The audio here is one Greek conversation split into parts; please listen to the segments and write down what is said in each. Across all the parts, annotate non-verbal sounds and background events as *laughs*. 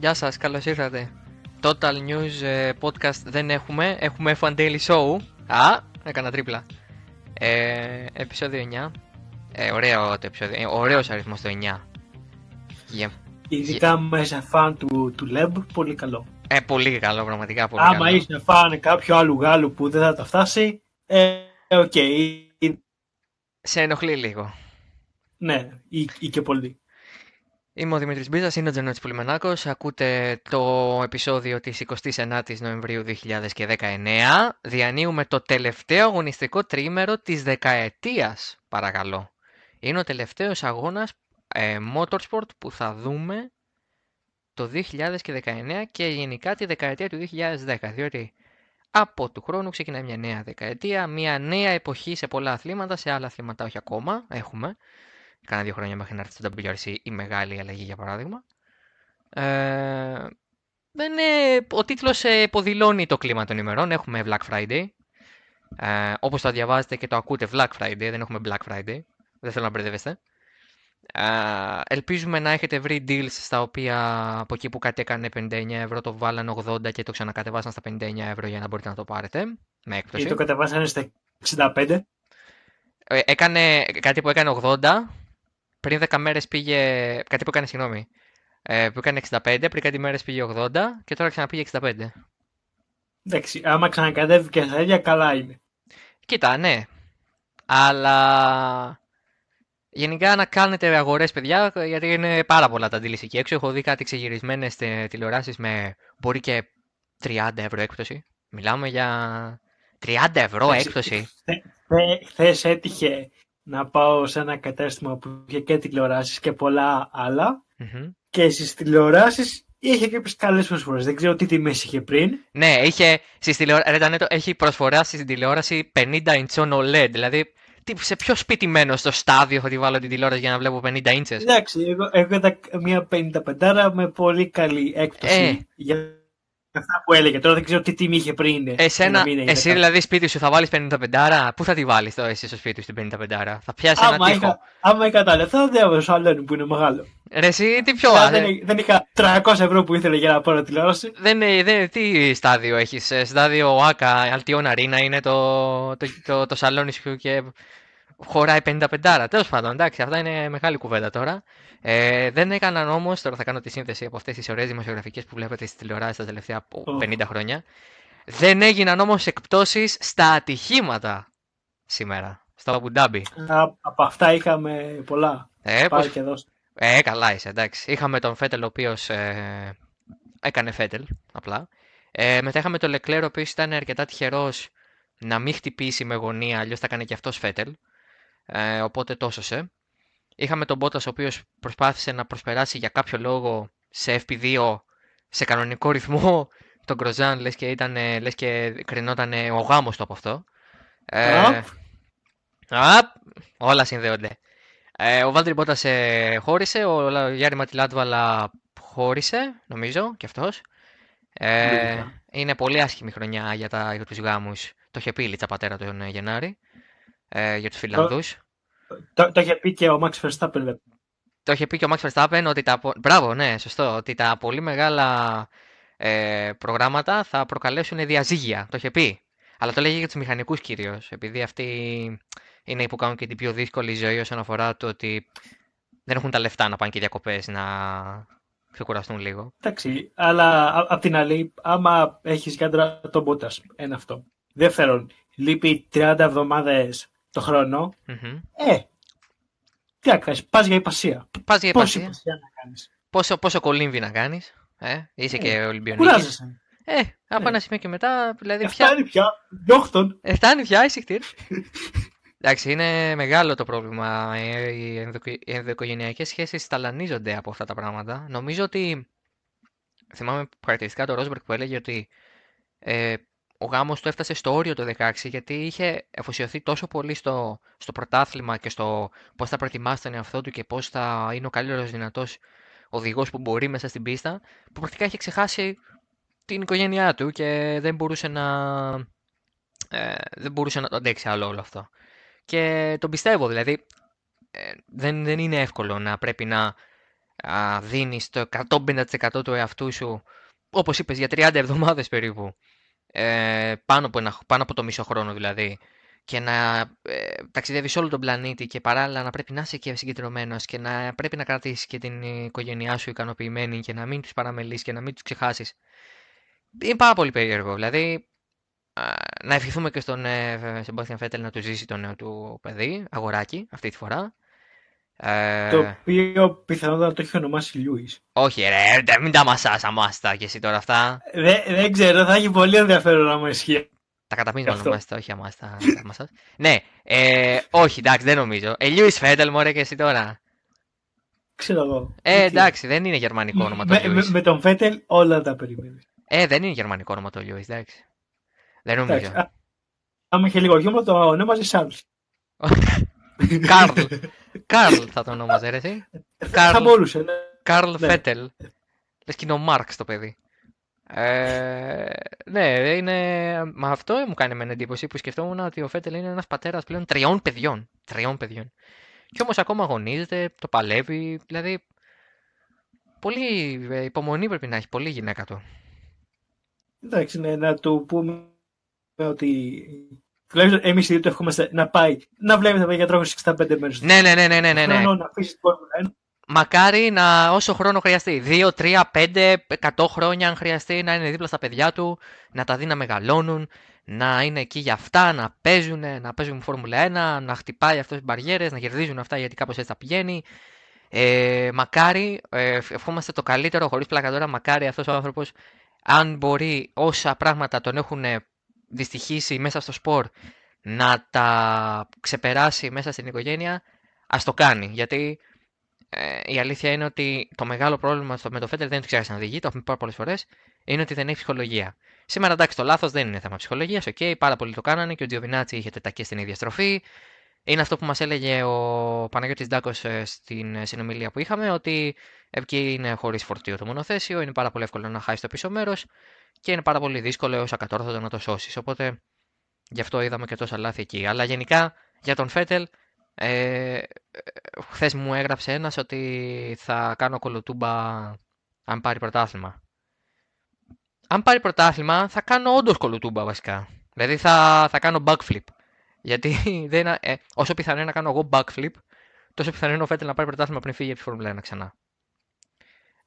Γεια σας, καλώς ήρθατε. Total News ε, podcast δεν έχουμε, έχουμε F1 Daily Show. Α, έκανα τρίπλα. Ε, επεισόδιο 9. Ε, ωραίο το επεισόδιο, ε, ωραίος αριθμός το 9. Yeah. Ειδικά άμα είσαι φαν του, του Loeb, πολύ καλό. Ε, πολύ καλό, πραγματικά πολύ Άμα καλό. είσαι φαν κάποιου άλλου Γάλλου που δεν θα τα φτάσει, ε, οκ, Σε ενοχλεί λίγο. ναι, ή, ή και πολύ. Είμαι ο Δημήτρης Μπίζας, είναι ο Τζενότης Πουλημενάκος. Ακούτε το επεισόδιο της 29ης Νοεμβρίου 2019. Διανύουμε το τελευταίο αγωνιστικό τρίμερο της δεκαετίας, παρακαλώ. Είναι ο τελευταίος αγώνας ε, motorsport που θα δούμε το 2019 και γενικά τη δεκαετία του 2010, διότι από του χρόνου ξεκινάει μια νέα δεκαετία, μια νέα εποχή σε πολλά αθλήματα, σε άλλα αθλήματα όχι ακόμα, έχουμε. Κάνα δύο χρόνια μέχρι να έρθει στο WRC η μεγάλη αλλαγή για παράδειγμα. Ε, δεν είναι, ο τίτλος ε, υποδηλώνει το κλίμα των ημερών. Έχουμε Black Friday. Ε, όπως το διαβάζετε και το ακούτε Black Friday, δεν έχουμε Black Friday. Δεν θέλω να μπερδεύεστε. Ε, ελπίζουμε να έχετε βρει deals στα οποία από εκεί που κάτι έκανε 59 ευρώ το βάλανε 80 και το ξανακατεβάσαν στα 59 ευρώ για να μπορείτε να το πάρετε με έκπτωση. Ή το κατεβάσανε στα 65. Ε, έκανε κάτι που έκανε 80, πριν 10 μέρες πήγε, κάτι που έκανε συγγνώμη, ε, που έκανε 65, πριν κάτι μέρες πήγε 80 και τώρα ξαναπήγε 65. Εντάξει, άμα ξανακατεύει και στα ίδια, καλά είναι. Κοίτα, ναι, αλλά γενικά να κάνετε αγορές παιδιά, γιατί είναι πάρα πολλά τα deals εκεί έξω. Έχω δει κάτι ξεγυρισμένες τε- τηλεοράσεις με μπορεί και 30 ευρώ έκπτωση. Μιλάμε για 30 ευρώ Εντάξει, έκπτωση. Χθες έτυχε να πάω σε ένα κατάστημα που είχε και τηλεοράσεις και πολλά άλλα. Μμμ. Και στις τηλεοράσεις είχε κάποιε καλές προσφορές. Δεν ξέρω τι τιμές είχε πριν. Ναι, είχε, στις τηλεορα... Ρε, Τανέτο, έχει προσφορά στην τηλεόραση 50 inch OLED. Δηλαδή, τι, σε ποιο σπίτι μένω στο στάδιο θα τη βάλω την τηλεόραση για να βλέπω 50 inches. Εντάξει, εγώ, εγώ είδα μια 55 με πολύ καλή έκπτωση Ε. για αυτά που έλεγε. Τώρα δεν ξέρω τι τιμή είχε πριν. για Εσένα, να μην είναι εσύ κάτι. δηλαδή σπίτι σου θα βάλεις 55 πού θα τη βάλεις τώρα εσύ στο σπίτι σου την 55 θα πιάσει ένα Άμα τείχο; είχα, άμα είχα τα λεφτά, δεν έβαζα στο άλλο που είναι μεγάλο. Ρε εσύ, τι πιο, Αλλά α, δεν, δεν είχα 300 ευρώ που ήθελε για να πάρω τηλεόραση. δεν, είναι- δεν, τι στάδιο έχεις, ε, στάδιο ΆΚΑ, Altion Arena είναι το, το, το, το σαλόνι σου και χωράει 55. Τέλος πάντων, εντάξει, αυτά είναι μεγάλη κουβέντα τώρα. Ε, δεν έκαναν όμως, τώρα θα κάνω τη σύνθεση από αυτές τις ωραίες δημοσιογραφικές που βλέπετε στις τηλεοράσεις τα τελευταία πο- Ω. 50 χρόνια. Δεν έγιναν όμως εκπτώσεις στα ατυχήματα σήμερα, στο Αμπουντάμπι. Α, από αυτά είχαμε πολλά. Ε, Πάρε πώς και εδώ. Ε, καλά είσαι, εντάξει. Είχαμε τον Φέτελ ο οποίος ε, έκανε Φέτελ, απλά. Ε, μετά είχαμε τον Λεκλέρο ο οποίος ήταν αρκετά τυχερός να μην χτυπήσει με γωνία, αλλιώς θα έκανε και αυτός Φέτελ. Ε, οπότε το σώσε. Είχαμε τον Μπότα ο οποίος προσπάθησε να προσπεράσει για κάποιο λόγο σε FP2 σε κανονικό ρυθμό *laughs* τον Γκροζάν, λες και, ήταν, λες και κρινόταν ο γάμος του από αυτό. Ε, Απ. απ, όλα συνδέονται. Ε, ο Βάλτρι Μπότας ε, χώρισε, ο Λα- Γιάννη Ματιλάτβαλα χώρισε, νομίζω, και αυτός. Ε, Λογικά. είναι πολύ άσχημη χρονιά για, τα, για τους γάμους. Το είχε πει η Λίτσα πατέρα τον ε, Γενάρη, ε, για τους Φιλανδούς. Το, το είχε πει και ο Max Verstappen. βέβαια. Το είχε πει και ο Max Verstappen ότι τα... πο- Μπράβο, ναι, σωστό. Ότι τα πολύ μεγάλα ε, προγράμματα θα προκαλέσουν διαζύγια. Το είχε πει. Αλλά το λέγει για τους μηχανικούς κυρίως. Επειδή αυτοί είναι οι που κάνουν και την πιο δύσκολη ζωή όσον αφορά το ότι δεν έχουν τα λεφτά να πάνε και διακοπές να ξεκουραστούν λίγο. Εντάξει, αλλά α- απ' την άλλη, άμα έχεις κέντρα τον Μπότας, ένα αυτό. Δεύτερον, λείπει 30 εβδομάδες το χρόνο. Μμμ. Ε, τι να κάνεις, πας για υπασία. Πας για Πόση υπασία. υπασία να κάνεις. Πόσο, πόσο κολύμβη να κάνεις. Ε, είσαι Ε, και Ολυμπιονίκης. Κουράζεσαι. Ε, από Ε. ένα σημείο και μετά, δηλαδή Ε, πια... Φτάνει πια. Νιώχτον. Ε, φτάνει πια, εισηχτήρ. Εντάξει, είναι μεγάλο το πρόβλημα. Ε, Οι ενδοικο- οι ενδοοικογενειακές σχέσεις ταλανίζονται από αυτά τα πράγματα. Νομίζω ότι, θυμάμαι χαρακτηριστικά το Ρόσμπερκ που έλεγε ότι ε, ο γάμος του έφτασε στο όριο το 16 γιατί είχε αφοσιωθεί τόσο πολύ στο, στο πρωτάθλημα και στο πώς θα προετοιμάσει τον εαυτό του και πώς θα είναι ο καλύτερος δυνατός οδηγός που μπορεί μέσα στην πίστα που πρακτικά είχε ξεχάσει την οικογένειά του και δεν μπορούσε να, ε, δεν μπορούσε να το αντέξει άλλο όλο αυτό. Και τον πιστεύω, δηλαδή, ε, δεν, δεν είναι εύκολο να πρέπει να α, δίνεις το 150% του εαυτού σου, όπως είπες, για 30 εβδομάδες περίπου, ε, πάνω, από ένα, πάνω από το μισό χρόνο δηλαδή, και να ε, ταξιδεύεις όλο τον πλανήτη και παράλληλα να πρέπει να είσαι και συγκεντρωμένος και να πρέπει να κρατήσεις και την οικογένειά σου ικανοποιημένη και να μην τους παραμελείς και να μην τους ξεχάσεις. Είναι πάρα πολύ περίεργο. Δηλαδή, να ευχηθούμε και στον ε, Σεμπάστιαν Φέτελ να του ζήσει το νέο του παιδί, αγοράκι, αυτή τη φορά. Ε... Το οποίο πιθανότατα το έχει ονομάσει Λιούις. Όχι, ρε, μην τα μασάς αμάστα και εσύ τώρα αυτά. Δεν, δεν ξέρω, θα έχει πολύ ενδιαφέρον να μου ισχύει. Τα καταπίνεις ονομάστα, όχι αμάστα. ναι, ε, όχι, εντάξει, δεν νομίζω. Ε, Λιούις Φέτελ, μωρέ και εσύ τώρα. Ξέρω εγώ. Ε, εντάξει, δεν είναι γερμανικό όνομα το με, με, με, τον Φέτελ όλα τα περιμένεις. Ε, δεν είναι γερμανικό όνομα το Λιούις, εντάξει. Δεν νομίζω. Αν είχε λίγο χιούμορ, το ονόμαζε Σάρλς. Καρλ. Καρλ θα το ονόμαζε, ρε, εσύ. Θα μπορούσε, ναι. Καρλ ναι. Φέτελ. Λες και είναι ο Μάρξ το παιδί. Ε, ναι, είναι... Μα αυτό μου κάνει με εντύπωση που σκεφτόμουν ότι ο Φέτελ είναι ένας πατέρας πλέον τριών παιδιών. Τριών παιδιών. Και όμως ακόμα αγωνίζεται, το παλεύει, δηλαδή... Πολύ υπομονή πρέπει να έχει, πολύ γυναίκα του. Εντάξει, ναι, να του πούμε ότι τουλάχιστον εμεί οι δύο το ευχόμαστε να πάει να βλέπει τα παιδιά τρόπο 65 μέρες. Ναι, ναι, ναι, ναι, ναι, ναι. ναι. να αφήσει την Μακάρι να όσο χρόνο χρειαστεί. 2, 3, 5, 100 χρόνια αν χρειαστεί να είναι δίπλα στα παιδιά του, να τα δει να μεγαλώνουν, να είναι εκεί για αυτά, να παίζουν, να παίζουν Φόρμουλα 1, να χτυπάει αυτές τις μπαριέρες, να κερδίζουν αυτά γιατί κάπως έτσι θα πηγαίνει. Ε, μακάρι, ε, ευχόμαστε το καλύτερο χωρίς πλάκα τώρα, μακάρι αυτός ο άνθρωπος, αν μπορεί όσα πράγματα τον έχουν δυστυχήσει μέσα στο σπορ να τα ξεπεράσει μέσα στην οικογένεια, ας το κάνει. Γιατί ε, η αλήθεια είναι ότι το μεγάλο πρόβλημα στο, με το Φέτελ δεν είναι ότι ξέρει να οδηγεί, το έχουμε πει πάρα πολλές φορές, είναι ότι δεν έχει ψυχολογία. Σήμερα εντάξει, το λάθος δεν είναι θέμα ψυχολογίας, OK, okay, πάρα πολλοί το κάνανε και ο Τζιοβινάτσι είχε τετακέ στην ίδια στροφή. Είναι αυτό που μας έλεγε ο Παναγιώτης Ντάκος ε, στην συνομιλία που είχαμε, ότι εκεί είναι χωρίς φορτίο το μονοθέσιο, είναι πάρα πολύ εύκολο να χάσει το πίσω μέρος και είναι πάρα πολύ δύσκολο έως ακατόρθωτο να το σώσεις. Οπότε γι' αυτό είδαμε και τόσα λάθη εκεί. Αλλά γενικά για τον Φέτελ, ε, χθες μου έγραψε ένας ότι θα κάνω κολοτούμπα αν πάρει πρωτάθλημα. Αν πάρει πρωτάθλημα, θα κάνω όντως κολοτούμπα βασικά. Δηλαδή θα, θα κάνω backflip. Γιατί *laughs* δεν, ε, όσο πιθανό είναι να κάνω εγώ backflip, τόσο πιθανό είναι ο Φέτελ να πάρει πρωτάθλημα πριν φύγει από τη Φόρμουλα 1 ξανά.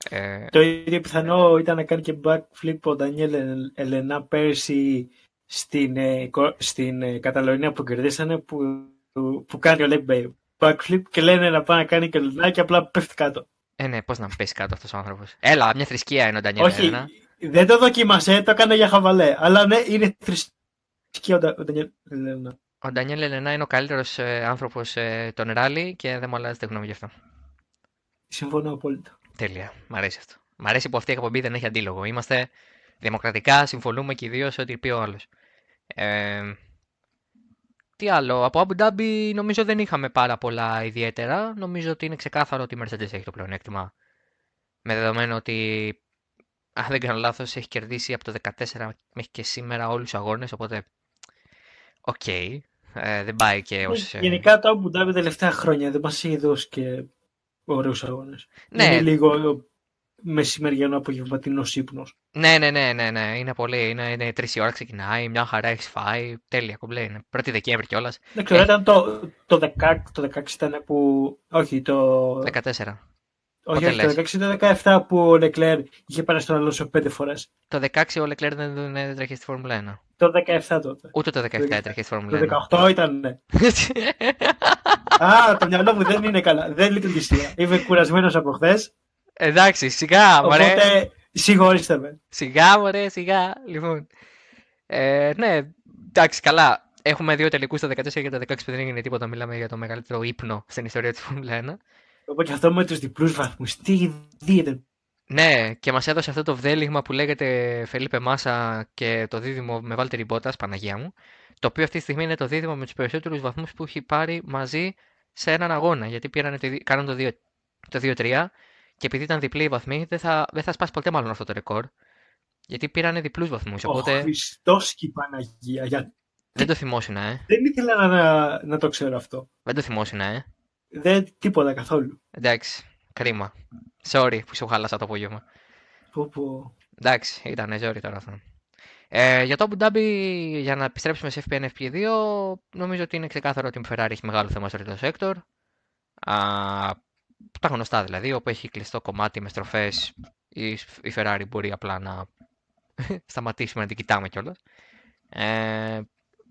Ε... Το ίδιο πιθανό ήταν να κάνει και backflip ο Ντανιέλ Ελενά πέρσι στην, ε, στην ε, Καταλωνία που κερδίσανε που, που κάνει ο Λέμπε backflip και λένε να πάει να κάνει και Ελενά και απλά πέφτει κάτω. Ε, ναι, πώς να πέσει κάτω αυτός ο άνθρωπος. Έλα, μια θρησκεία είναι ο Ντανιέλ Όχι, Ελενά. δεν το δοκίμασε, το έκανε για χαβαλέ. Αλλά ναι, είναι θρησκεία ο Ντανιέλ Ελενά. Ο Ντανιέλ Ελενά είναι ο καλύτερος ε, άνθρωπος ε, των ράλι και δεν μου αλλάζετε γνώμη γι' αυτό. Συμφωνώ απόλυτα. Τέλεια. Μ' αρέσει αυτό. Μ' αρέσει που αυτή η εκπομπή δεν έχει αντίλογο. Είμαστε δημοκρατικά, συμφωνούμε και οι δύο σε ό,τι πει ο άλλος. Ε, τι άλλο. Από Abu Dhabi νομίζω δεν είχαμε πάρα πολλά ιδιαίτερα. Νομίζω ότι είναι ξεκάθαρο ότι η Mercedes έχει το πλεονέκτημα. Με δεδομένο ότι, αν δεν κάνω λάθος, έχει κερδίσει από το 2014 μέχρι και σήμερα όλους τους αγώνες. Οπότε, OK. Okay. Ε, δεν πάει και ως... Ε, γενικά το Abu Dhabi τελευταία χρόνια δεν μας έχει δώσει και ωραίους αγώνες. Ναι. Είναι λίγο μεσημεριανό απογευματινό ύπνο. Ναι, ναι, ναι, ναι, ναι, είναι πολύ. Είναι, είναι τρεις η ώρα ξεκινάει, μια χαρά έχεις φάει. Τέλεια, κομπλέ. Είναι 1η Δεκέμβρη κιόλας. Δεν ξέρω, ε... ήταν το, το, 16, το 16 ήταν που. Όχι, το. 14. Όχι, όχι το 16 το 17 που ο Λεκλέρ είχε πάρει στον Αλόνσο πέντε φορές. Το 16 ο Λεκλέρ δεν, δεν έτρεχε στη Φόρμουλα 1. Το 17 τότε. Ούτε το 17 έτρεχε στη Φόρμουλα 1. Το 18 ήταν, ναι. Α, το μυαλό μου δεν είναι καλά. Δεν λειτουργεί σιγά. Είμαι κουρασμένος από χθες. Εντάξει, σιγά, μωρέ. Οπότε, συγχωρήστε με. Σιγά, μωρέ, σιγά. Λοιπόν. Ε, ναι, εντάξει, καλά. Έχουμε δύο τελικούς το 14 και το 16 που δεν έγινε τίποτα. Μιλάμε για το μεγαλύτερο ύπνο στην ιστορία της Φόρμουλα 1. Οπότε αυτό με τους διπλούς βαθμούς. Τι δίδεται. Ναι, και μας έδωσε αυτό το βδέλιγμα που λέγεται Φελίπε Μάσα και το δίδυμο με Βάλτερη Μπότα, Παναγία μου. Το οποίο αυτή τη στιγμή είναι το δίδυμο με τους περισσότερους βαθμούς που έχει πάρει μαζί σε έναν αγώνα. Γιατί πήραν, κάναν το 2-3 και επειδή ήταν διπλή η βαθμή, δεν θα, δεν θα σπάσει ποτέ μάλλον αυτό το ρεκόρ. Γιατί πήραν διπλούς βαθμούς. Ο οπότε... Χριστός και η Παναγία. Για... Δεν το θυμόσουν, ε. Δεν ήθελα να, να το ξέρω αυτό. Δεν το θυμόσουν, ε. Δεν τίποτα καθόλου. Εντάξει. Κρίμα. Sorry που σου χάλασα το απόγευμα. Που, που. Εντάξει, ήταν ζόρι τώρα αυτό. Ε, για το Abu Dhabi, για να επιστρέψουμε σε FPN FP2, νομίζω ότι είναι ξεκάθαρο ότι η Ferrari έχει μεγάλο θέμα στο τρίτο sector. Α, τα γνωστά δηλαδή, όπου έχει κλειστό κομμάτι με στροφές, η, η Ferrari μπορεί απλά να *laughs* σταματήσουμε να την κοιτάμε κιόλας. Ε,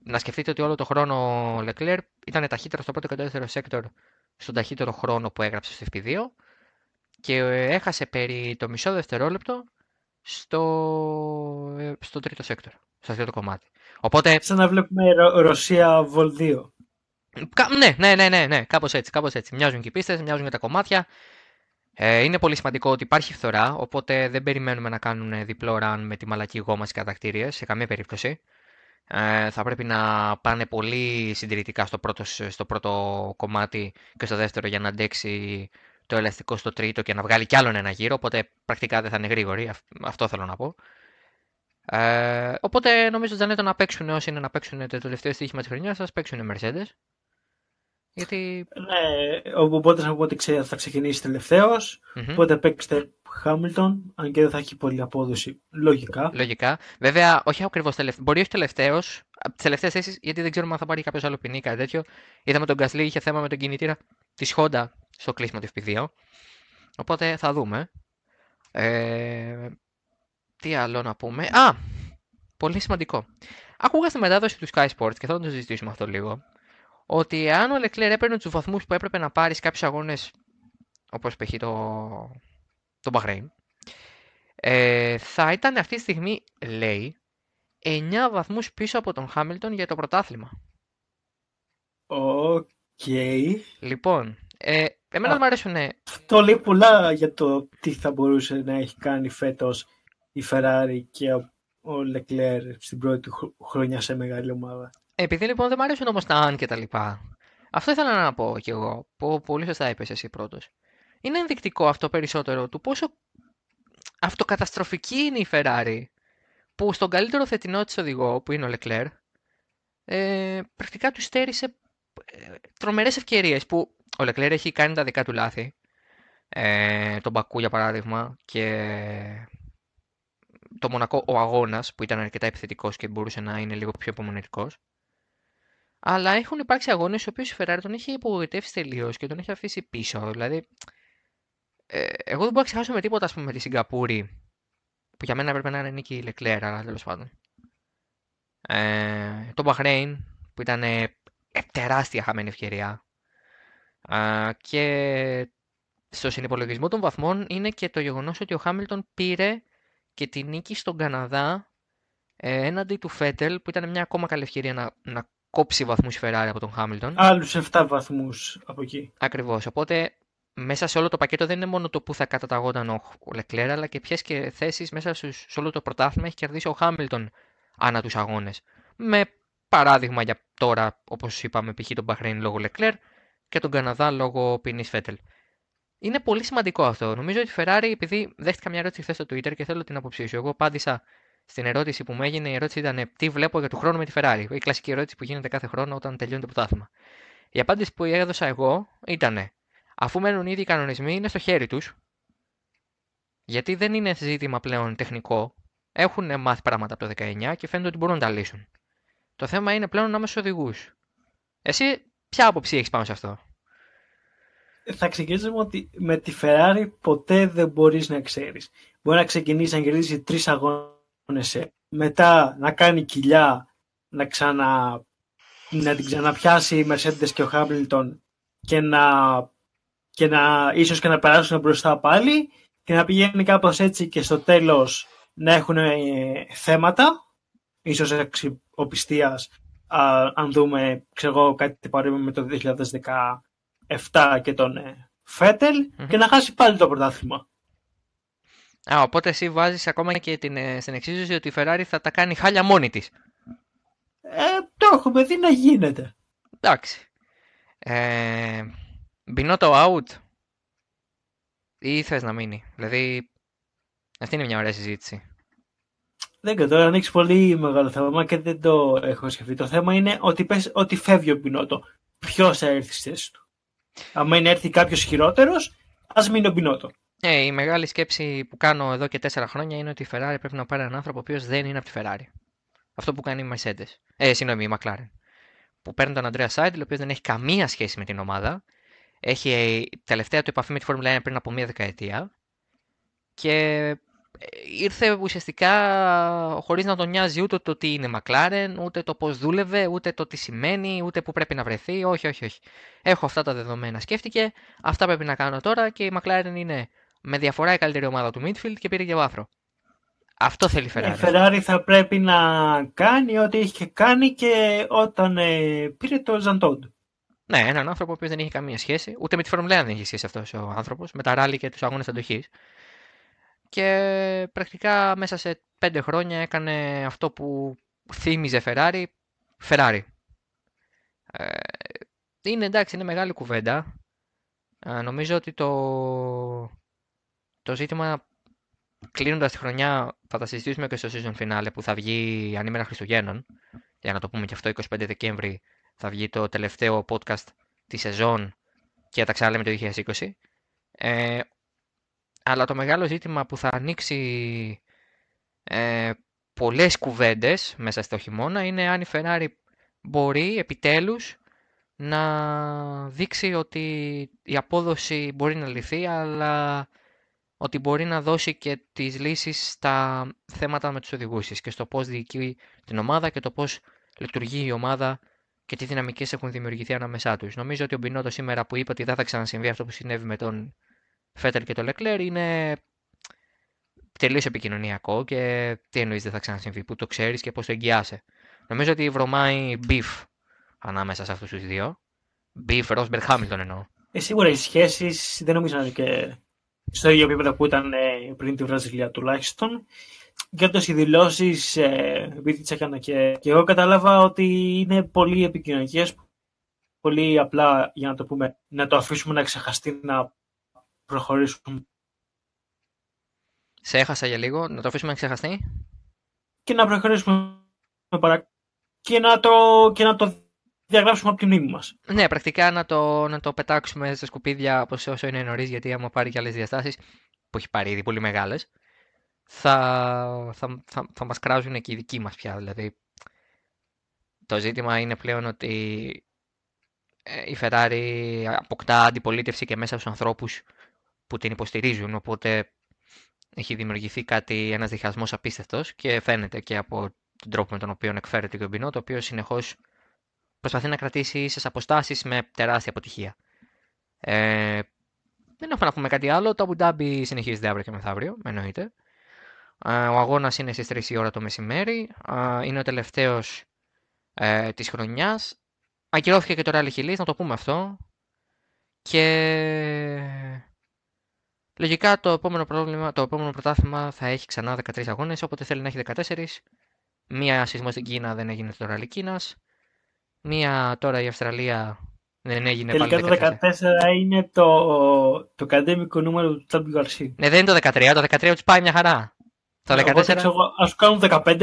να σκεφτείτε ότι όλο το χρόνο ο Leclerc ήταν ταχύτερος στο πρώτο και το δεύτερο sector στον ταχύτερο χρόνο που έγραψε στο FP2 και έχασε περί το μισό δευτερόλεπτο στο, ε, στο τρίτο sector, στο τρίτο κομμάτι. Οπότε... Σαν να βλέπουμε Ρο- Ρωσία Vol 2. Ναι, ναι, ναι, ναι, ναι, κάπως έτσι, κάπως έτσι. Μοιάζουν και οι πίστες, μοιάζουν και τα κομμάτια. Ε, είναι πολύ σημαντικό ότι υπάρχει φθορά, οπότε δεν περιμένουμε να κάνουν διπλό run με τη μαλακή γόμα στις κατατακτήριες, σε καμία περίπτωση. Ε, θα πρέπει να πάνε πολύ συντηρητικά στο πρώτο, στο πρώτο κομμάτι και στο δεύτερο για να αντέξει το ελαστικό στο τρίτο και να βγάλει κι άλλον ένα γύρο, οπότε πρακτικά δεν θα είναι γρήγοροι, αυτό θέλω να πω. Ε, οπότε νομίζω Τζανέτο να παίξουν όσοι είναι να παίξουν το τελευταίο στοίχημα της χρονιάς, θα παίξουν οι Mercedes. Γιατί... Ναι, οπότε να πω ότι θα ξεκινήσει τελευταίος. Mm-hmm. Οπότε παίξτε Χάμιλτον, αν και δεν θα έχει πολύ απόδοση. Λογικά. Λογικά. Βέβαια, όχι ακριβώς τελευταίο. Μπορεί όχι τελευταίος. Από τις τελευταίες θέσεις, γιατί δεν ξέρουμε αν θα πάρει κάποιος άλλο ποινή ή κάτι τέτοιο. Είδαμε τον Γκασλί είχε θέμα με τον κινητήρα της Honda στο κλείσιμο του FP2. Οπότε θα δούμε. Ε, τι άλλο να πούμε. Α! Πολύ σημαντικό. Άκουγα στη μετάδοση του Sky Sports και θα το συζητήσουμε αυτό λίγο. Ότι αν ο Leclerc έπαιρνε τους βαθμούς που έπρεπε να πάρεις σε κάποιους αγώνες, όπως π.χ. το, το Bahrain, ε, θα ήταν αυτή τη στιγμή, λέει, 9 βαθμούς πίσω από τον Χάμιλτον για το πρωτάθλημα. OK. Okay. Λοιπόν, ε, εμένα μου αρέσουν. Αυτό λέει πολλά για το τι θα μπορούσε να έχει κάνει φέτος η Ferrari και ο Leclerc στην πρώτη χρονιά σε μεγάλη ομάδα. Επειδή λοιπόν δεν μου αρέσουν όμως τα αν και τα λοιπά. Αυτό ήθελα να πω κι εγώ, που πολύ σωστά είπες εσύ πρώτος. Είναι ενδεικτικό αυτό περισσότερο του πόσο αυτοκαταστροφική είναι η Ferrari που στον καλύτερο θετινό της οδηγό που είναι ο Leclerc ε, πρακτικά του στέρισε ε, τρομερές ευκαιρίες που ο Leclerc έχει κάνει τα δικά του λάθη ε, τον Μπακού για παράδειγμα και το Μονακό ο αγώνας που ήταν αρκετά επιθετικός και μπορούσε να είναι λίγο πιο υπομονετικός αλλά έχουν υπάρξει αγώνες στους οποίους η Ferrari τον έχει υπογοητεύσει τελείως και τον έχει αφήσει πίσω δηλαδή ε, εγώ δεν μπορώ να ξεχάσω με τίποτα ας πούμε, με τη Σιγκαπούρη που για μένα έπρεπε να είναι νίκη Leclerc, αλλά τέλος πάντων. Ε, το Bahrain που ήταν ε, τεράστια χαμένη ευκαιρία. Ε, και στο συνυπολογισμό των βαθμών είναι και το γεγονός ότι ο Χάμιλτον πήρε και τη νίκη στον Καναδά ε, έναντι του Φέτελ που ήταν μια ακόμα καλή ευκαιρία να, να κόψει βαθμούς Ferrari από τον Χάμιλτον. Άλλους 7 βαθμούς από εκεί. Ακριβώς. Οπότε μέσα σε όλο το πακέτο δεν είναι μόνο το που θα καταταγόταν ο Λεκλέρ, αλλά και ποιες και θέσεις μέσα σε όλο το πρωτάθλημα έχει κερδίσει ο Χάμιλτον ανά τους αγώνες. Με παράδειγμα για τώρα, όπως είπαμε, π.χ. τον Μπαχρέιν λόγω Λεκλέρ και τον Καναδά λόγω ποινή Φέτελ. Είναι πολύ σημαντικό αυτό. Νομίζω ότι η Ferrari, επειδή δέχτηκα μια ερώτηση χθες στο Twitter και θέλω την άποψή σου. Εγώ απάντησα στην ερώτηση που μου έγινε. Η ερώτηση ήταν Τι βλέπω για του χρόνου με τη Ferrari; Η κλασική ερώτηση που γίνεται κάθε χρόνο όταν τελειώνει το πρωτάθλημα. Η απάντηση που έδωσα εγώ ήταν αφού μένουν ήδη οι κανονισμοί, είναι στο χέρι τους. Γιατί δεν είναι ζήτημα πλέον τεχνικό. Έχουν μάθει πράγματα από το 19 και φαίνεται ότι μπορούν να τα λύσουν. Το θέμα είναι πλέον να είμαστε οδηγούς. Εσύ, ποια άποψη έχεις πάνω σε αυτό; Θα ξεκινήσουμε ότι με τη Ferrari ποτέ δεν μπορείς να ξέρεις. Μπορεί να ξεκινήσεις να κερδίσεις τρεις αγώνες μετά να κάνει κοιλιά, να, ξανα, να την ξαναπιάσει η Mercedes και ο Hamilton και να και να ίσως και να περάσουν μπροστά πάλι και να πηγαίνει κάπως έτσι και στο τέλος να έχουν ε, θέματα, ίσως αξιοπιστίας, αν δούμε ξέρω, κάτι παρόμοιο με το 2017 και τον ε, φετελ και να χάσει πάλι το πρωτάθλημα. Α, οπότε εσύ βάζεις ακόμα και την, ε, στην εξίσωση ότι η Ferrari θα τα κάνει χάλια μόνη της. Ε, το έχουμε δει να γίνεται. Εντάξει. Ε, Μπινότο out ή θες να μείνει. Δηλαδή, αυτή είναι μια ωραία συζήτηση. Δεν ξέρω, τώρα ανοίξεις πολύ μεγάλο θέμα και δεν το έχω σκεφτεί. Το θέμα είναι ότι, πες, ότι φεύγει ο Μπινότο. Ποιος θα έρθει στη θέση του; Αν είναι έρθει κάποιος χειρότερος, ας μείνει ο Μπινότο. Ε, η μεγάλη σκέψη που κάνω εδώ και τέσσερα χρόνια είναι ότι η Ferrari πρέπει να πάρει έναν άνθρωπο ο οποίος δεν είναι από τη Ferrari. Αυτό που κάνει η Mercedes. Ε, συγγνώμη, η McLaren. Που παίρνει τον Andrea Seidel, ο οποίος δεν έχει καμία σχέση με την ομάδα. Έχει ε, τελευταία του επαφή με τη Formula 1 πριν από μία δεκαετία. Και ε, ήρθε ουσιαστικά χωρίς να τον νοιάζει ούτε το τι είναι McLaren, ούτε το πώς δούλευε, ούτε το τι σημαίνει, ούτε που πρέπει να βρεθεί. Όχι, όχι, όχι. Έχω αυτά τα δεδομένα. Σκέφτηκε, αυτά πρέπει να κάνω τώρα και η McLaren είναι με διαφορά η καλύτερη ομάδα του Midfield και πήρε και βάθρο. Αυτό θέλει η Ferrari. Η Ferrari θα πρέπει να κάνει ό,τι είχε κάνει και όταν ε, πήρε το Ζαντόντ. Ναι, έναν άνθρωπο που δεν είχε καμία σχέση, ούτε με τη Formula 1 δεν είχε σχέση αυτός ο άνθρωπος, με τα ράλι και τους αγώνες αντοχής. Και πρακτικά μέσα σε πέντε χρόνια έκανε αυτό που θύμιζε Ferrari, Ferrari. Ε, είναι εντάξει, είναι μεγάλη κουβέντα. Ε, νομίζω ότι το, το ζήτημα κλείνοντας τη χρονιά θα τα συζητήσουμε και στο season finale που θα βγει ανήμερα Χριστουγέννων. Για να το πούμε και αυτό, 25 Δεκέμβρη θα βγει το τελευταίο podcast της σεζόν και θα τα ξαναλέμε το 2020. Ε, αλλά το μεγάλο ζήτημα που θα ανοίξει ε, πολλές κουβέντες μέσα στο χειμώνα είναι αν η Ferrari μπορεί επιτέλους να δείξει ότι η απόδοση μπορεί να λυθεί αλλά ότι μπορεί να δώσει και τις λύσεις στα θέματα με τους οδηγούς και στο πώς διοικεί την ομάδα και το πώς λειτουργεί η ομάδα και τι δυναμικές έχουν δημιουργηθεί ανάμεσά τους. Νομίζω ότι ο Μπινότο σήμερα που είπε ότι δεν θα ξανασυμβεί αυτό που συνέβη με τον Φέτερ και τον Λεκλέρ είναι τελείως επικοινωνιακό και τι εννοείς δεν θα ξανασυμβεί, που το ξέρεις και πώς το εγγυάσαι. Νομίζω ότι βρωμάει beef ανάμεσα σε αυτούς τους δύο. Beef, Rosberg, Hamilton εννοώ. Ε, σίγουρα οι σχέσεις δεν νομίζω να είναι και στο ίδιο επίπεδο που ήταν ε, πριν τη Βραζιλία τουλάχιστον. Και όντω οι δηλώσει, ε, επειδή τις έκανα και, και εγώ, κατάλαβα ότι είναι πολύ επικοινωνικές. Πολύ απλά, για να το πούμε, να το αφήσουμε να ξεχαστεί, να προχωρήσουμε. Σε έχασα για λίγο, να το αφήσουμε να ξεχαστεί. Και να προχωρήσουμε παρα... και, να το, και να το διαγράψουμε από τη μνήμη μας. Ναι, πρακτικά να το, να το πετάξουμε στα σκουπίδια όσο είναι νωρίς, γιατί άμα πάρει και άλλες διαστάσεις, που έχει πάρει ήδη πολύ μεγάλες, θα, θα, θα, θα μας κράζουν και οι δικοί μας πια. Δηλαδή, το ζήτημα είναι πλέον ότι ε, η Ferrari αποκτά αντιπολίτευση και μέσα στους ανθρώπους που την υποστηρίζουν, οπότε έχει δημιουργηθεί κάτι, ένας διχασμός απίστευτος και φαίνεται και από τον τρόπο με τον οποίο εκφέρεται και ο Μπινό, το οποίος συνεχώς προσπαθεί να κρατήσει ίσες αποστάσεις με τεράστια αποτυχία. Ε, δεν έχουμε να πούμε κάτι άλλο. Το Abu Dhabi συνεχίζεται αύριο και μεθαύριο, εννοείται. Ε, ο αγώνας είναι στις 3 η ώρα το μεσημέρι. Ε, είναι ο τελευταίος ε, της χρονιάς. Ακυρώθηκε και το Rally Hills, να το πούμε αυτό. Και λογικά το επόμενο, πρόβλημα, το επόμενο πρωτάθλημα θα έχει ξανά 13 αγώνες, όποτε θέλει να έχει 14. Μία σεισμό στην Κίνα δεν έγινε το Rally Κίνας. Μία τώρα η Αυστραλία δεν έγινε Τελικά πάλι το 14 είναι το, το κατέμικο νούμερο του WRC. Ναι, δεν είναι το 13, το 13 τους πάει μια χαρά. Το 14... Οπότε, ξέρω, ας σου κάνουν 15.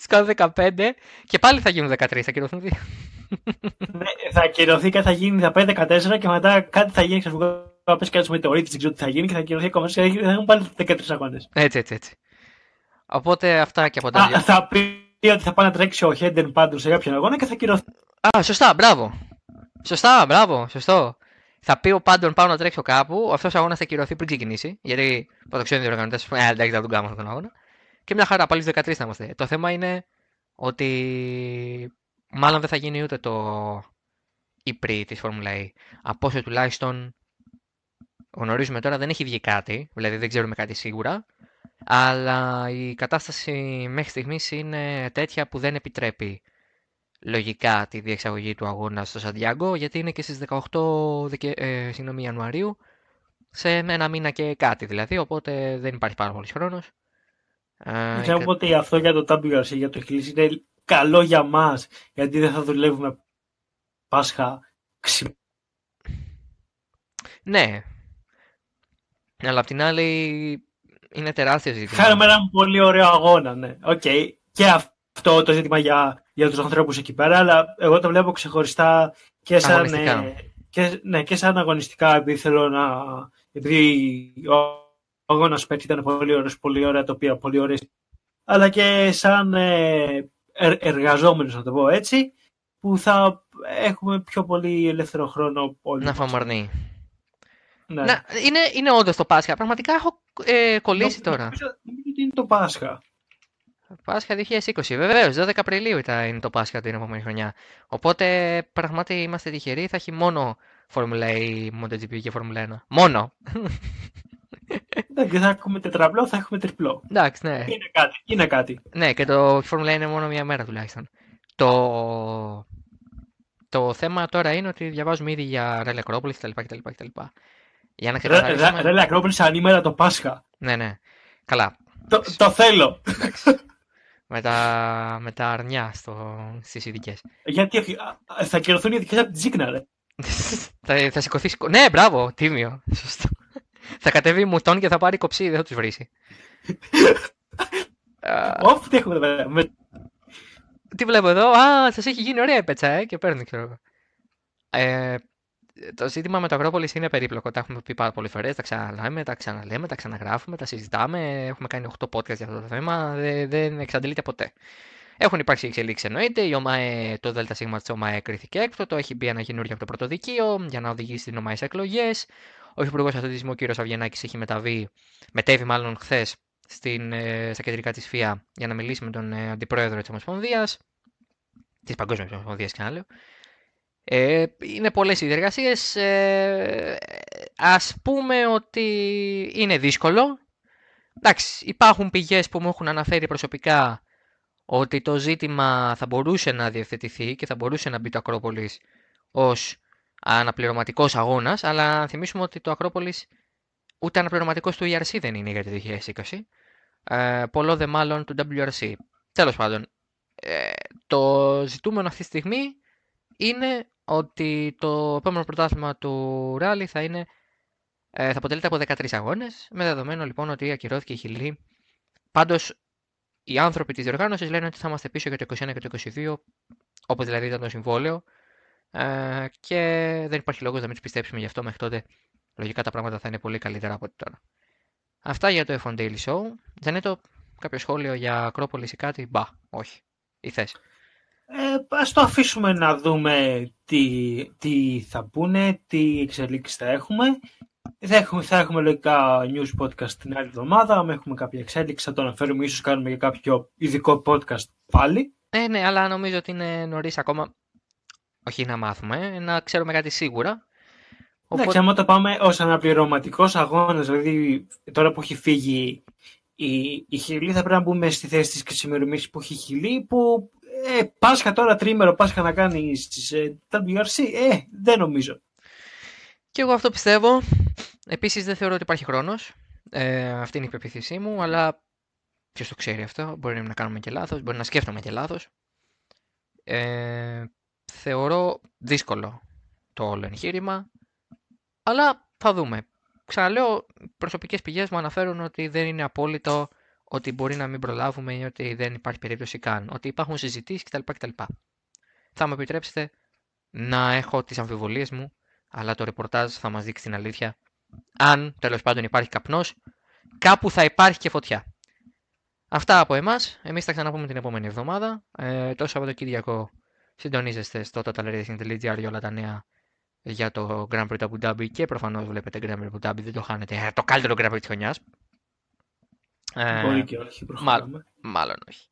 Σου *laughs* κάνουν 15 και πάλι θα γίνουν 13, θα κυρωθούν δύο. ναι, θα κυρωθεί και θα γίνει, θα πάει 14 και μετά κάτι θα γίνει, ξέρω, θα πέσει κάτι μετεωρίτη, δεν ξέρω τι θα γίνει και θα κυρωθεί ακόμα και θα έχουν πάλι 13 αγώνες. Έτσι, έτσι, έτσι. Οπότε αυτά και από τα δύο. Θα πει ότι θα πάει να τρέξει ο Χέντεν πάντω σε κάποιον αγώνα και θα κυρωθεί. Α, σωστά, μπράβο. Σωστά, μπράβο, σωστό. Θα πει ο Πάντων πάω να τρέξω κάπου, αυτός ο αγώνας θα κυρωθεί πριν ξεκινήσει. Γιατί το ξέρουν οι διοργανωτέ, ε, εντάξει, θα τον κάνουμε αυτόν τον αγώνα. Και μια χαρά, πάλι 13 θα είμαστε. Το θέμα είναι ότι μάλλον δεν θα γίνει ούτε το Ιπρί της Φόρμουλα E. Από όσο τουλάχιστον γνωρίζουμε τώρα, δεν έχει βγει κάτι, δηλαδή δεν ξέρουμε κάτι σίγουρα. Αλλά η κατάσταση μέχρι στιγμής είναι τέτοια που δεν επιτρέπει λογικά τη διεξαγωγή του αγώνα στο Σαντιάγκο γιατί είναι και στις 18 Δικαι... ε, Ιανουαρίου σε ένα μήνα και κάτι δηλαδή οπότε δεν υπάρχει πάρα πολύς χρόνος. Ε, Ξέρω ότι αυτό για το WRC, για το Χιλής είναι καλό για μας γιατί δεν θα δουλεύουμε Πάσχα ξυ... Ναι. Αλλά απ' την άλλη είναι τεράστιο ζήτημα. Χάραμε έναν πολύ ωραίο αγώνα, ναι. Okay. Και αυτό το ζήτημα για, για τους ανθρώπους εκεί πέρα, αλλά εγώ το βλέπω ξεχωριστά και σαν, αγωνιστικά. Ε, και, ναι, και σαν αγωνιστικά, επειδή θέλω να επειδή ο αγώνας πέρσι ήταν πολύ ωραίος, πολύ ωραία τοπία, πολύ ωραίες. Αλλά και σαν ε, εργαζόμενος, να το πω έτσι, που θα έχουμε πιο πολύ ελεύθερο χρόνο όλοι. Να φαμαρνεί. Ναι. Να, είναι, είναι όντως το Πάσχα. Πραγματικά έχω ε, κολλήσει τώρα. Νομίζω ότι είναι το Πάσχα. Πάσχα 2020. Βεβαίως, 12 Απριλίου ήταν, είναι το Πάσχα την επόμενη χρονιά. Οπότε πραγματικά είμαστε τυχεροί. Θα έχει μόνο Φόρμουλα E, MotoGP και Φόρμουλα 1. Μόνο. Εντάξει, θα έχουμε τετραπλό, θα έχουμε τριπλό. Εντάξει, ναι. Είναι κάτι. Είναι κάτι. Ναι, και το Φόρμουλα είναι μόνο μία μέρα τουλάχιστον. Το... το θέμα τώρα είναι ότι διαβάζουμε ήδη για Ρέλε Ακρόπολης κτλ. κτλ, Για να ξεκαθαρίσουμε... Ρέλε Ακρόπολη ανήμερα το Πάσχα. Ναι, ναι. Καλά. Το, το θέλω. με, τα, με τα αρνιά στο, στις ειδικές. Γιατί θα κυρωθούν οι ειδικές από την Τζίκνα, ρε. *laughs* θα, θα σηκωθείς. Ναι, μπράβο, τίμιο. Σωστό θα κατεβεί μουτόν και θα πάρει κοψί, δεν θα τους βρει. *laughs* Οφ, τι έχουμε εδώ Τι βλέπω εδώ, α, σας έχει γίνει ωραία πέτσα, ε, και παίρνει, ξέρω εγώ. Ε, το ζήτημα με το Ακρόπολη είναι περίπλοκο. Τα έχουμε πει πάρα πολλές φορές. Τα ξαναλέμε, τα ξαναλέμε, τα ξαναγράφουμε, τα συζητάμε. Έχουμε κάνει 8 podcast για αυτό το θέμα. Δεν, δεν εξαντλείται ποτέ. Έχουν υπάρξει εξελίξεις εννοείται. Η ΟΜΑΕ, το ΔΣ της ΟΜΑΕ κρίθηκε έκτοτο. Έχει μπει ένα καινούριο από το πρωτοδικείο για να οδηγήσει την ΟΜΑΕ σε εκλογές. Ο Υπουργός Αθλητισμού, κ. Αυγενάκη, έχει μεταβεί, μετέβη μάλλον χθες ε, στα κεντρικά της ΦΙΑ για να μιλήσει με τον ε, αντιπρόεδρο της Ομοσπονδίας, της Παγκόσμιας Ομοσπονδίας, και άλλο. Ε, είναι πολλές οι διεργασίε. Ε, Α πούμε ότι είναι δύσκολο. Εντάξει, υπάρχουν πηγές που μου έχουν αναφέρει προσωπικά ότι το ζήτημα θα μπορούσε να διευθετηθεί και θα μπορούσε να μπει το Ακρόπολης ως αναπληρωματικός αγώνας, αλλά θυμίσουμε ότι το Ακρόπολης ούτε αναπληρωματικός του ERC δεν είναι για το 2020. Ε, πολλό δε μάλλον του WRC. Τέλος πάντων, ε, το ζητούμενο αυτή τη στιγμή είναι ότι το επόμενο πρωτάθλημα του Ράλι θα, είναι, ε, θα αποτελείται από 13 αγώνες, με δεδομένο λοιπόν ότι ακυρώθηκε η Χιλή. Πάντως, οι άνθρωποι της διοργάνωσης λένε ότι θα είμαστε πίσω για το 21 και το 22, όπω δηλαδή ήταν το συμβόλαιο. Ε, και δεν υπάρχει λόγος να μην τους πιστέψουμε γι' αυτό μέχρι τότε. Λογικά τα πράγματα θα είναι πολύ καλύτερα από ό,τι τώρα. Αυτά για το F1 Daily Show. Δεν είναι το κάποιο σχόλιο για Ακρόπολης ή κάτι; Μπα, όχι. Ή θες; Ε, ας το αφήσουμε να δούμε τι, τι θα πούνε, τι εξελίξεις θα έχουμε. Θα έχουμε, θα έχουμε λογικά news podcast την άλλη εβδομάδα. Αν έχουμε κάποια εξέλιξη θα το αναφέρουμε. Ίσως κάνουμε και κάποιο ειδικό podcast πάλι. Ε, ναι, αλλά νομίζω ότι είναι νωρίς ακόμα όχι να μάθουμε, να ξέρουμε κάτι σίγουρα. Οπότε... Εντάξει, άμα το πάμε ως αναπληρωματικός αγώνας, δηλαδή τώρα που έχει φύγει η, η Χιλή, θα πρέπει να μπούμε στη θέση της κρίσιμη που έχει η Χιλή, που ε, Πάσχα τώρα τρίμερο, Πάσχα να κάνει στις ε, WRC, ε, δεν νομίζω. Και εγώ αυτό πιστεύω. Επίσης δεν θεωρώ ότι υπάρχει χρόνος. Ε, αυτή είναι η πεποίθησή μου, αλλά ποιος το ξέρει αυτό. Μπορεί να κάνουμε και λάθος, μπορεί να σκέφτομαι και λάθος. Ε, θεωρώ δύσκολο το όλο εγχείρημα, αλλά θα δούμε. Ξαναλέω, προσωπικές πηγές μου αναφέρουν ότι δεν είναι απόλυτο ότι μπορεί να μην προλάβουμε ή ότι δεν υπάρχει περίπτωση καν. Ότι υπάρχουν συζητήσεις κτλ. κτλ. Θα μου επιτρέψετε να έχω τις αμφιβολίες μου, αλλά το ρεπορτάζ θα μας δείξει την αλήθεια. Αν τέλος πάντων υπάρχει καπνός, κάπου θα υπάρχει και φωτιά. Αυτά από εμάς. Εμείς θα ξαναπούμε την επόμενη εβδομάδα. Ε, το Σαββατοκύριακο Συντονίζεστε στο totalracing.gr για όλα τα νέα για το Grand Prix του Abu Dhabi και προφανώς βλέπετε Grand Prix Abu Dhabi, δεν το χάνετε. Ε, το καλύτερο Grand Prix της χρονιάς. Ε, Μπορεί και όχι, μάλλον, μάλλον όχι.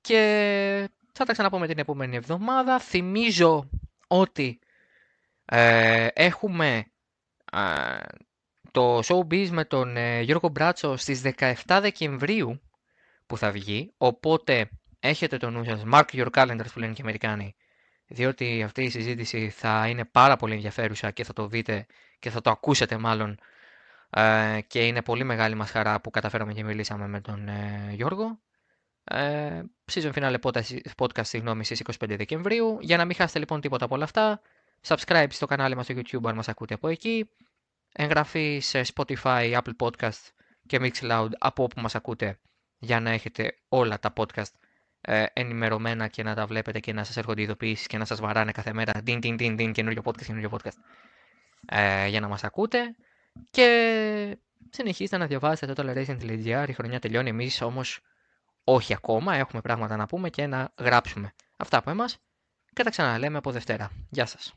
Και θα τα ξαναπούμε την επόμενη εβδομάδα. Θυμίζω ότι ε, έχουμε ε, το showbiz με τον ε, Γιώργο Μπράτσο στις 17 Δεκεμβρίου που θα βγει, οπότε έχετε το νου σας, mark your calendars που λένε και οι Αμερικάνοι, διότι αυτή η συζήτηση θα είναι πάρα πολύ ενδιαφέρουσα και θα το δείτε και θα το ακούσετε μάλλον ε, και είναι πολύ μεγάλη μας χαρά που καταφέραμε και μιλήσαμε με τον ε, Γιώργο. Ε, season finale podcast συγγνώμη, στις 25 Δεκεμβρίου. Για να μην χάσετε λοιπόν τίποτα από όλα αυτά, subscribe στο κανάλι μας στο YouTube αν μας ακούτε από εκεί, εγγραφή σε Spotify, Apple Podcast και Mixcloud από όπου μας ακούτε για να έχετε όλα τα podcast ε, ενημερωμένα και να τα βλέπετε και να σας έρχονται ειδοποιήσεις και να σας βαράνε κάθε μέρα. Διν, διν, διν, διν, καινούριο podcast, καινούριο podcast. Ε, για να μας ακούτε. Και συνεχίστε να διαβάζετε το Racing.gr, η χρονιά τελειώνει, εμείς όμως όχι ακόμα, έχουμε πράγματα να πούμε και να γράψουμε. Αυτά από εμάς και τα ξαναλέμε από Δευτέρα. Γεια σας.